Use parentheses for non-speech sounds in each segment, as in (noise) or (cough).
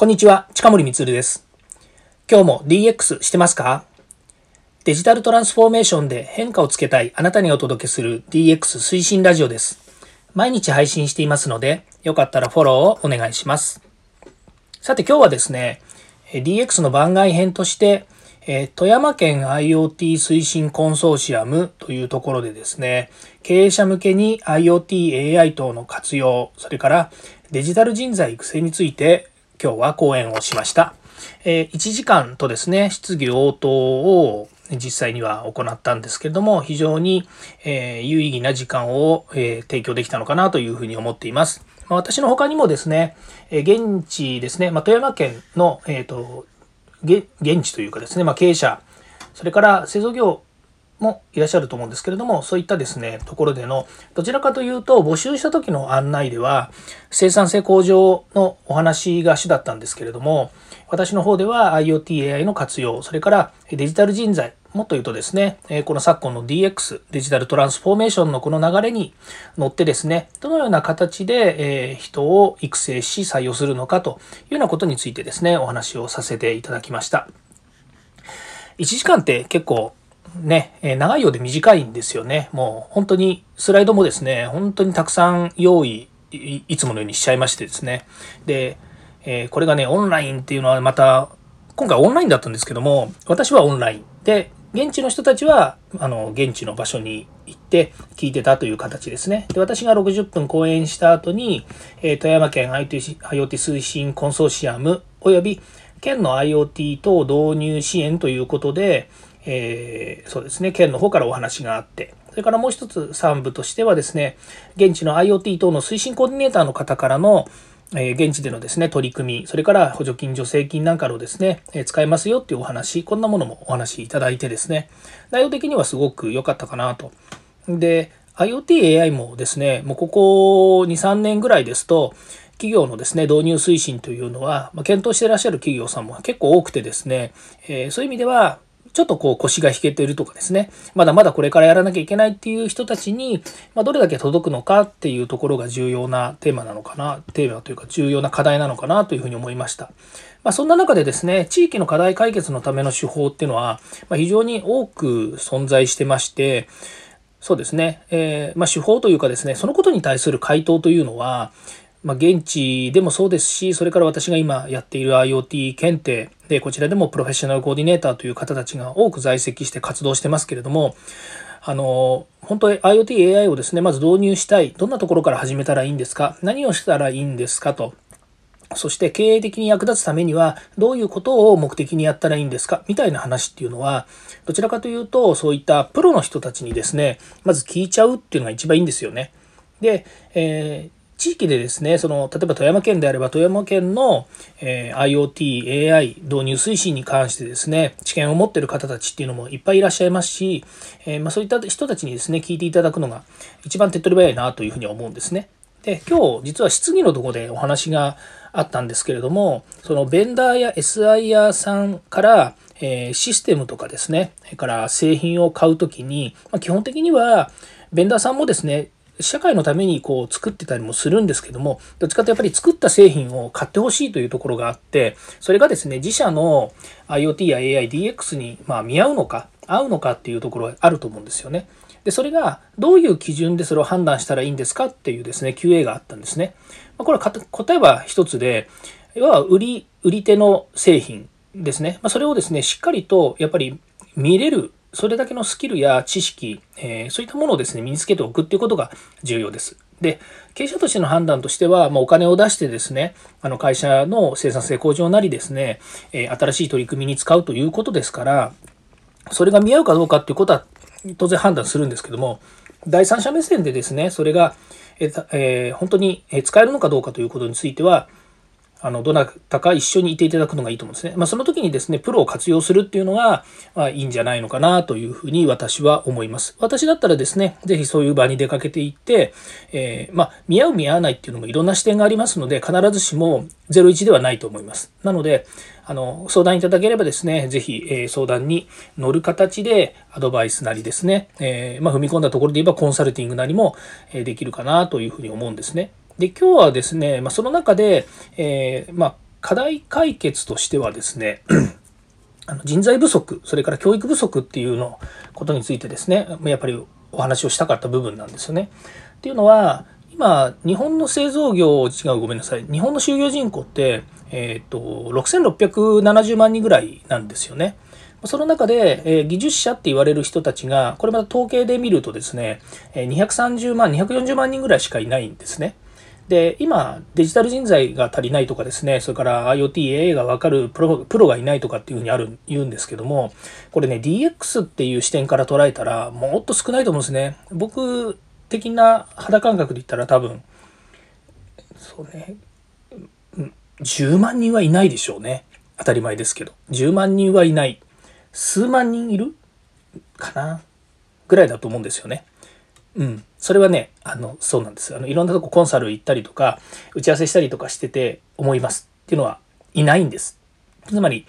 こんにちは、近森光です。今日も DX してますか？デジタルトランスフォーメーションで変化をつけたいあなたにお届けする DX 推進ラジオです。毎日配信していますので、よかったらフォローをお願いします。さて今日はですね、DX の番外編として、富山県 IoT 推進コンソーシアムというところでですね、経営者向けに IoT、AI 等の活用、それからデジタル人材育成について今日は講演をしました。え1時間とですね、質疑応答を実際には行ったんですけれども、非常に、え有意義な時間を、え提供できたのかなというふうに思っています。ま私の他にもですね、え現地ですね、ま富山県の、えーと、現地というかですね、ま経営者、それから製造業もいらっしゃると思うんですけれども、そういったですね、ところでの、どちらかというと、募集した時の案内では、生産性向上のお話が主だったんですけれども、私の方では IoT、AI の活用、それからデジタル人材、もっと言うとですね、この昨今の DX、デジタルトランスフォーメーションのこの流れに乗ってですね、どのような形で人を育成し採用するのかというようなことについてですね、お話をさせていただきました。1時間って結構ね、え長いようで短いんですよね。もう本当にスライドもですね、本当にたくさん用意いつものようにしちゃいましてですね。で、え、これがね、オンラインっていうのはまた、今回オンラインだったんですけども、私はオンライン。で、現地の人たちは、あの、現地の場所に行って聞いてたという形ですね。で、私が60分講演した後に、え、富山県 IoT 推進コンソーシアム及び県の IoT 等導入支援ということで、えー、そうですね、県の方からお話があって、それからもう一つ3部としてはですね、現地の IoT 等の推進コーディネーターの方からの、え現地でのですね、取り組み、それから補助金、助成金なんかのですね、え使えますよっていうお話、こんなものもお話しいただいてですね、内容的にはすごく良かったかなと。で、IoT、AI もですね、もうここ2、3年ぐらいですと、企業のですね、導入推進というのは、ま検討してらっしゃる企業さんも結構多くてですね、えそういう意味では、ちょっとこう腰が引けてるとかですね、まだまだこれからやらなきゃいけないっていう人たちに、まどれだけ届くのかっていうところが重要なテーマなのかな、テーマというか重要な課題なのかなというふうに思いました。まあ、そんな中でですね、地域の課題解決のための手法っていうのは、ま非常に多く存在してまして、そうですね、えー、まあ、手法というかですね、そのことに対する回答というのは、まあ、現地でもそうですし、それから私が今やっている IoT 検定で、こちらでもプロフェッショナルコーディネーターという方たちが多く在籍して活動してますけれども、あの、本当に IoT、AI をですね、まず導入したい。どんなところから始めたらいいんですか？何をしたらいいんですかと。そして経営的に役立つためにはどういうことを目的にやったらいいんですか？みたいな話っていうのはどちらかというとそういったプロの人たちにですねまず聞いちゃうっていうのが一番いいんですよね。で、えー地域でですね、その、例えば富山県であれば富山県の、え、IoT、AI 導入推進に関してですね、知見を持ってる方たちっていうのもいっぱいいらっしゃいますし、え、まあ、そういった人たちにですね、聞いていただくのが一番手っ取り早いなというふうに思うんですね。で、今日実は質疑のとこでお話があったんですけれども、そのベンダーや SIR さんから、え、システムとかですね、それから製品を買うときに、まあ、基本的には、ベンダーさんもですね、社会のためにこう作ってたりもするんですけども、どっちかとやっぱり作った製品を買ってほしいというところがあって、それがですね、自社の IoT や AI、DX にまあ見合うのか、合うのかっていうところがあると思うんですよね。で、それがどういう基準でそれを判断したらいいんですかっていうですね、QA があったんですね。ま、これは答えは一つで、要は売り、売り手の製品ですね。まあ、それをですね、しっかりとやっぱり見れるそれだけのスキルや知識、えー、そういったものをですね、身につけておくっていうことが重要です。で、経営者としての判断としては、まあ、お金を出してですね、あの会社の生産性向上なりですね、えー、新しい取り組みに使うということですから、それが見合うかどうかっていうことは当然判断するんですけども、第三者目線でですね、それが、えーえー、本当に使えるのかどうかということについては、あの、どなたか一緒にいていただくのがいいと思うんですね。まあ、その時にですね、プロを活用するっていうのが、まあ、いいんじゃないのかなというふうに私は思います。私だったらですね、ぜひそういう場に出かけていって、えー、まあ、見合う見合わないっていうのもいろんな視点がありますので、必ずしも01ではないと思います。なので、あの、相談いただければですね、ぜひ、えー、相談に乗る形でアドバイスなりですね、えー、まあ、踏み込んだところで言えばコンサルティングなりもえできるかなというふうに思うんですね。で、今日はですね、まあ、その中で、えー、まあ、課題解決としてはですね (clears throat) あの人材不足、それから教育不足っていうのことについてですね、やっぱりお話をしたかった部分なんですよね。っていうのは、今、日本の製造業、違う、ごめんなさい。日本の就業人口って、えっ、ー、と、6670万人ぐらいなんですよね。その中で、えー、技術者って言われる人たちが、これまた統計で見るとですね、230万、240万人ぐらいしかいないんですね。で、今、デジタル人材が足りないとかですね、それから IoT、AA がわかるプロプロがいないとかっていうふうにある、言うんですけども、これね、DX っていう視点から捉えたら、もっと少ないと思うんですね。僕的な肌感覚で言ったら多分、そうね、10万人はいないでしょうね。当たり前ですけど。10万人はいない。数万人いるかな？ぐらいだと思うんですよね。うん。それはね、あの、そうなんです。あの、いろんなとこコンサル行ったりとか、打ち合わせしたりとかしてて思います。っていうのはいないんです。つまり、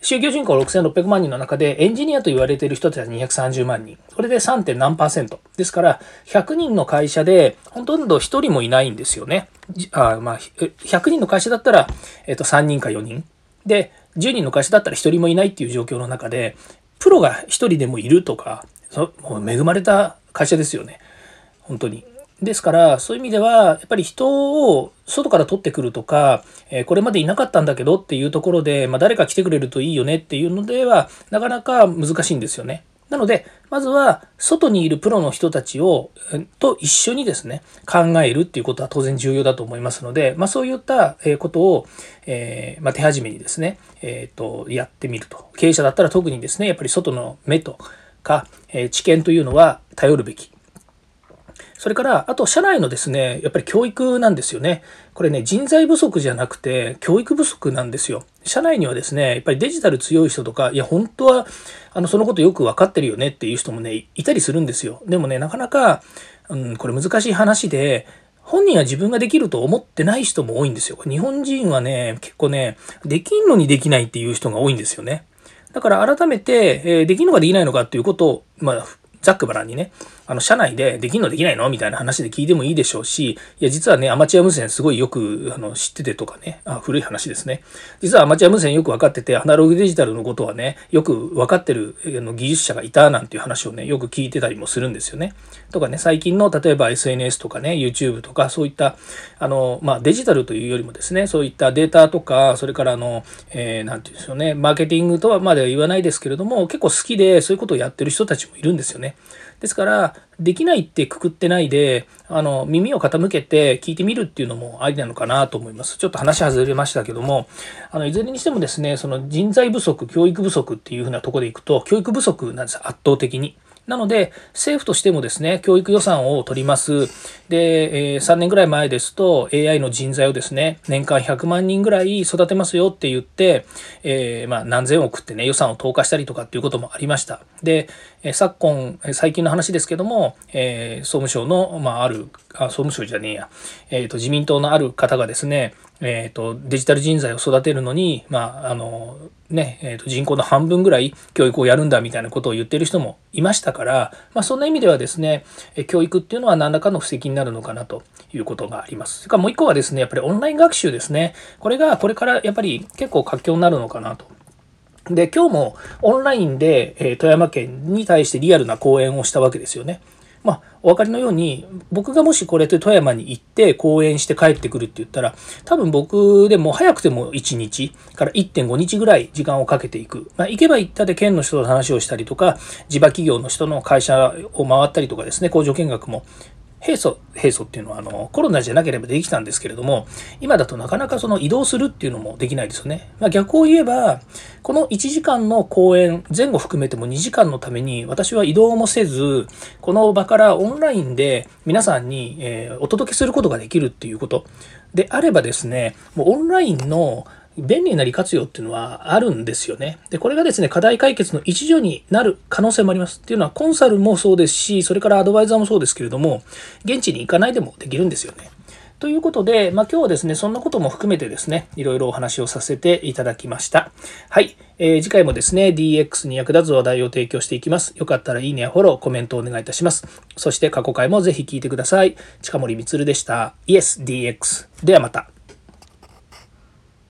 就業人口6600万人の中でエンジニアと言われている人たちは230万人。これで 3. 何パーセント。ですから、100人の会社でほとんど1人もいないんですよね。あまあ、100人の会社だったら、えっと、3人か4人。で、10人の会社だったら1人もいないっていう状況の中で、プロが1人でもいるとか、そもう恵まれた会社ですよね。本当に。ですから、そういう意味では、やっぱり人を外から取ってくるとか、えこれまでいなかったんだけどっていうところで、まあ、誰か来てくれるといいよねっていうのでは、なかなか難しいんですよね。なので、まずは、外にいるプロの人たちを、と一緒にですね、考えるっていうことは当然重要だと思いますので、まあそういったことを、えー、まあ、手始めにですね、えっ、ー、と、やってみると。経営者だったら特にですね、やっぱり外の目とか、えー、知見というのは頼るべき。それから、あと、社内のですね、やっぱり教育なんですよね。これね、人材不足じゃなくて、教育不足なんですよ。社内にはですね、やっぱりデジタル強い人とか、いや、本当は、あの、そのことよく分かってるよねっていう人もね、いたりするんですよ。でもね、なかなか、うん、これ難しい話で、本人は自分ができると思ってない人も多いんですよ。日本人はね、結構ね、できんのにできないっていう人が多いんですよね。だから改めて、えー、できるのかできないのかっていうことを、まあ、ざっくばらんにね、あの、社内でできんのできないの？みたいな話で聞いてもいいでしょうし、いや、実はね、アマチュア無線すごいよく、あの、知っててとかね、あ、古い話ですね。実はアマチュア無線よく分かってて、アナログデジタルのことはね、よく分かってるあの技術者がいたなんていう話をね、よく聞いてたりもするんですよね。とかね、最近の、例えば SNS とかね、YouTube とか、そういった、あの、まあ、デジタルというよりもですね、そういったデータとか、それからあの、えー、なんていうんですよね、マーケティングとはまでは言わないですけれども、結構好きで、そういうことをやってる人たちもいるんですよね。ですから、できないってくくってないで、あの、耳を傾けて聞いてみるっていうのもありなのかなと思います。ちょっと話外れましたけども、あの、いずれにしてもですね、その人材不足、教育不足っていうふうなとこでいくと、教育不足なんです、圧倒的に。なので、政府としてもですね、教育予算を取ります。で、え、3年ぐらい前ですと、AI の人材をですね、年間100万人ぐらい育てますよって言って、え、ま、何千億ってね、予算を投下したりとかっていうこともありました。で、え昨今、最近の話ですけども、え、総務省の、まあ、ある、あ総務省じゃねえや、えっ、と、自民党のある方がですね、えっ、と、デジタル人材を育てるのに、まあ、あの、ね、えー、と人口の半分ぐらい教育をやるんだみたいなことを言ってる人もいましたから、まあ、そんな意味ではですね、教育っていうのは何らかの布石になるのかなということがあります。それからもう一個はですね、やっぱりオンライン学習ですね。これがこれからやっぱり結構活況になるのかなと。で、今日もオンラインで、え富山県に対してリアルな講演をしたわけですよね。まあ、お分かりのように、僕がもしこれで富山に行って講演して帰ってくるって言ったら、多分僕でも早くても1日から1.5日ぐらい時間をかけていく。まあ、行けば行ったで県の人と話をしたりとか、地場企業の人の会社を回ったりとかですね、工場見学も平素、平素っていうのはあのコロナじゃなければできたんですけれども、今だとなかなかその移動するっていうのもできないですよね。まあ、逆を言えば、この1時間の公演、前後含めても2時間のために私は移動もせず、この場からオンラインで皆さんに、えお届けすることができるっていうことであればですね、もうオンラインの便利にな利活用っていうのはあるんですよね。で、これがですね、課題解決の一助になる可能性もあります。っていうのは、コンサルもそうですし、それからアドバイザーもそうですけれども、現地に行かないでもできるんですよね。ということで、まあ、今日はですね、そんなことも含めてですね、いろいろお話をさせていただきました。はい。えー、次回もですね、DX に役立つ話題を提供していきます。よかったらいいねやフォロー、コメントをお願いいたします。そして過去回もぜひ聞いてください。近森光でした。Yes, DX。ではまた。